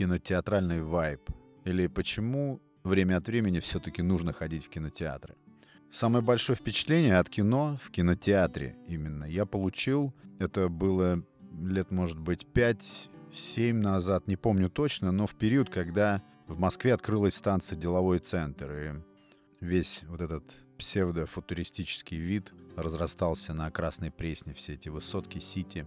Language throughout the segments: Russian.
кинотеатральный вайб? Или почему время от времени все-таки нужно ходить в кинотеатры? Самое большое впечатление от кино в кинотеатре именно я получил, это было лет, может быть, 5-7 назад, не помню точно, но в период, когда в Москве открылась станция «Деловой центр», и весь вот этот псевдофутуристический вид разрастался на Красной Пресне, все эти высотки, сити.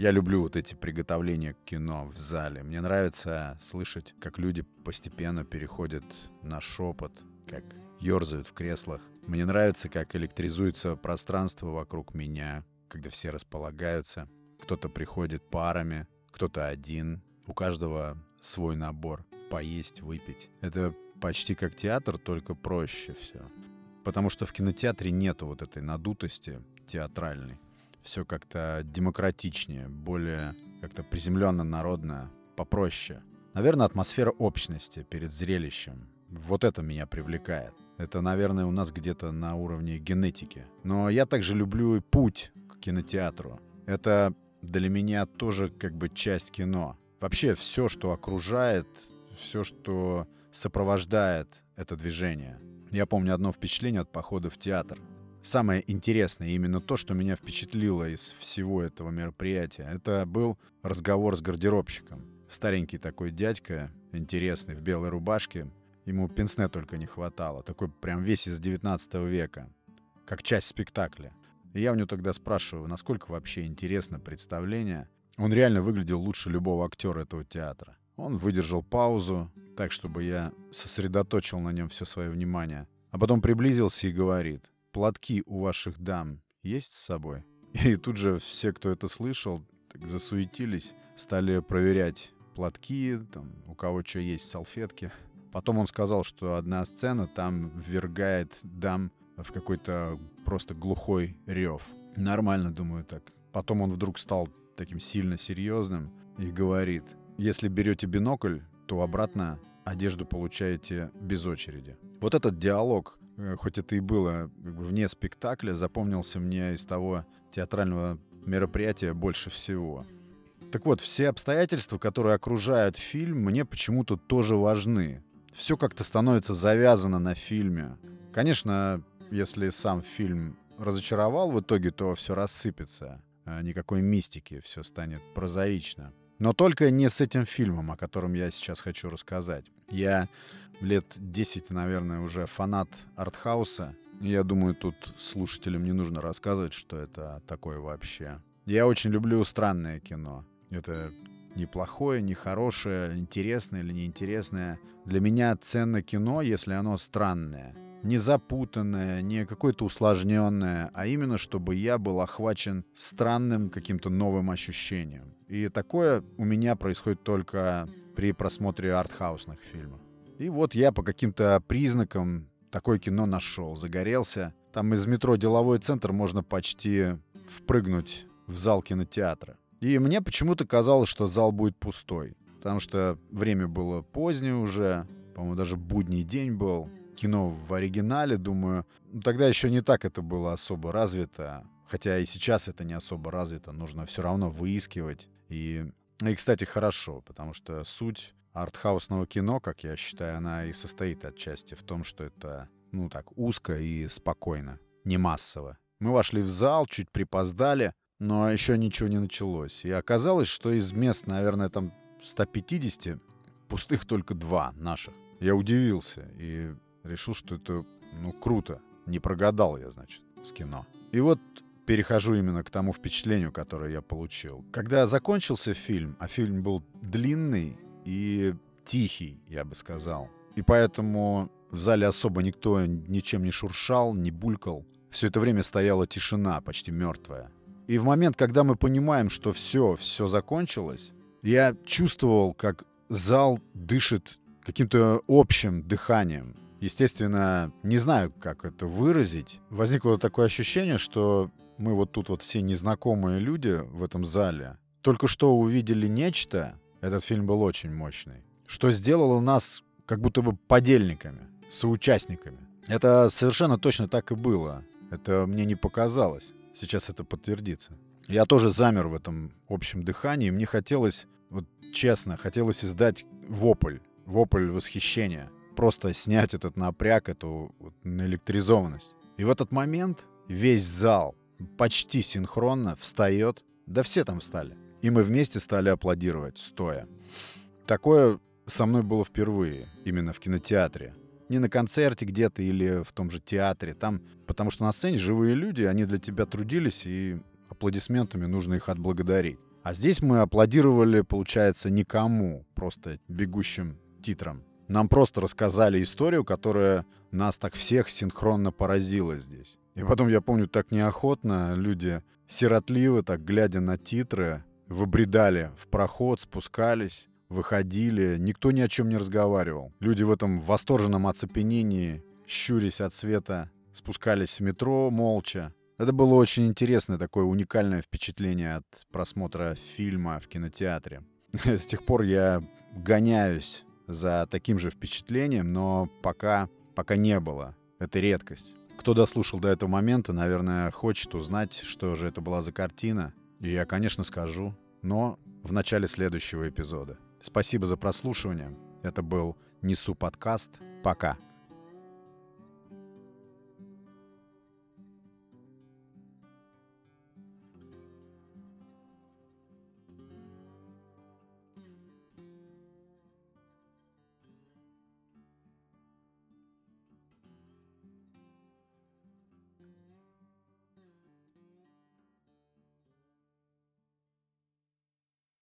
Я люблю вот эти приготовления к кино в зале. Мне нравится слышать, как люди постепенно переходят на шепот, как ерзают в креслах. Мне нравится, как электризуется пространство вокруг меня, когда все располагаются. Кто-то приходит парами, кто-то один. У каждого свой набор. Поесть, выпить. Это почти как театр, только проще все. Потому что в кинотеатре нету вот этой надутости театральной. Все как-то демократичнее, более как-то приземленно народно, попроще. Наверное, атмосфера общности перед зрелищем. Вот это меня привлекает. Это, наверное, у нас где-то на уровне генетики. Но я также люблю и путь к кинотеатру. Это для меня тоже как бы часть кино. Вообще все, что окружает, все, что сопровождает это движение. Я помню одно впечатление от похода в театр. Самое интересное, именно то, что меня впечатлило из всего этого мероприятия, это был разговор с гардеробщиком. Старенький такой дядька, интересный, в белой рубашке, Ему пенсне только не хватало. Такой прям весь из 19 века. Как часть спектакля. И я у него тогда спрашиваю, насколько вообще интересно представление. Он реально выглядел лучше любого актера этого театра. Он выдержал паузу, так, чтобы я сосредоточил на нем все свое внимание. А потом приблизился и говорит, «Платки у ваших дам есть с собой?» И тут же все, кто это слышал, так засуетились, стали проверять платки, там, у кого что есть, салфетки. Потом он сказал, что одна сцена там ввергает дам в какой-то просто глухой рев. Нормально, думаю, так. Потом он вдруг стал таким сильно серьезным и говорит, если берете бинокль, то обратно одежду получаете без очереди. Вот этот диалог, хоть это и было вне спектакля, запомнился мне из того театрального мероприятия больше всего. Так вот, все обстоятельства, которые окружают фильм, мне почему-то тоже важны все как-то становится завязано на фильме. Конечно, если сам фильм разочаровал в итоге, то все рассыпется. А никакой мистики, все станет прозаично. Но только не с этим фильмом, о котором я сейчас хочу рассказать. Я лет 10, наверное, уже фанат артхауса. Я думаю, тут слушателям не нужно рассказывать, что это такое вообще. Я очень люблю странное кино. Это неплохое, нехорошее, интересное или неинтересное. Для меня ценно кино, если оно странное. Не запутанное, не какое-то усложненное, а именно, чтобы я был охвачен странным каким-то новым ощущением. И такое у меня происходит только при просмотре артхаусных фильмов. И вот я по каким-то признакам такое кино нашел, загорелся. Там из метро «Деловой центр» можно почти впрыгнуть в зал кинотеатра. И мне почему-то казалось, что зал будет пустой. Потому что время было позднее уже, по-моему, даже будний день был. Кино в оригинале, думаю, ну, тогда еще не так это было особо развито. Хотя и сейчас это не особо развито, нужно все равно выискивать. И, и кстати, хорошо, потому что суть артхаусного кино, как я считаю, она и состоит отчасти в том, что это, ну так, узко и спокойно, не массово. Мы вошли в зал, чуть припоздали, но еще ничего не началось. И оказалось, что из мест, наверное, там 150, пустых только два наших. Я удивился и решил, что это, ну, круто. Не прогадал я, значит, с кино. И вот перехожу именно к тому впечатлению, которое я получил. Когда закончился фильм, а фильм был длинный и тихий, я бы сказал, и поэтому в зале особо никто ничем не шуршал, не булькал. Все это время стояла тишина, почти мертвая. И в момент, когда мы понимаем, что все, все закончилось, я чувствовал, как зал дышит каким-то общим дыханием. Естественно, не знаю, как это выразить. Возникло такое ощущение, что мы вот тут вот все незнакомые люди в этом зале. Только что увидели нечто, этот фильм был очень мощный, что сделало нас как будто бы подельниками, соучастниками. Это совершенно точно так и было. Это мне не показалось. Сейчас это подтвердится. Я тоже замер в этом общем дыхании. Мне хотелось Вот честно, хотелось издать вопль, вопль восхищения. Просто снять этот напряг, эту вот наэлектризованность. И в этот момент весь зал почти синхронно встает, да все там встали. И мы вместе стали аплодировать, стоя. Такое со мной было впервые, именно в кинотеатре. Не на концерте где-то или в том же театре. Там, потому что на сцене живые люди, они для тебя трудились, и аплодисментами нужно их отблагодарить. А здесь мы аплодировали, получается, никому, просто бегущим титрам. Нам просто рассказали историю, которая нас так всех синхронно поразила здесь. И потом, я помню, так неохотно люди сиротливо, так глядя на титры, выбредали в проход, спускались, выходили. Никто ни о чем не разговаривал. Люди в этом восторженном оцепенении, щурясь от света, спускались в метро молча. Это было очень интересное такое уникальное впечатление от просмотра фильма в кинотеатре. С тех пор я гоняюсь за таким же впечатлением, но пока, пока не было. Это редкость. Кто дослушал до этого момента, наверное, хочет узнать, что же это была за картина. И я, конечно, скажу, но в начале следующего эпизода. Спасибо за прослушивание. Это был Несу подкаст. Пока.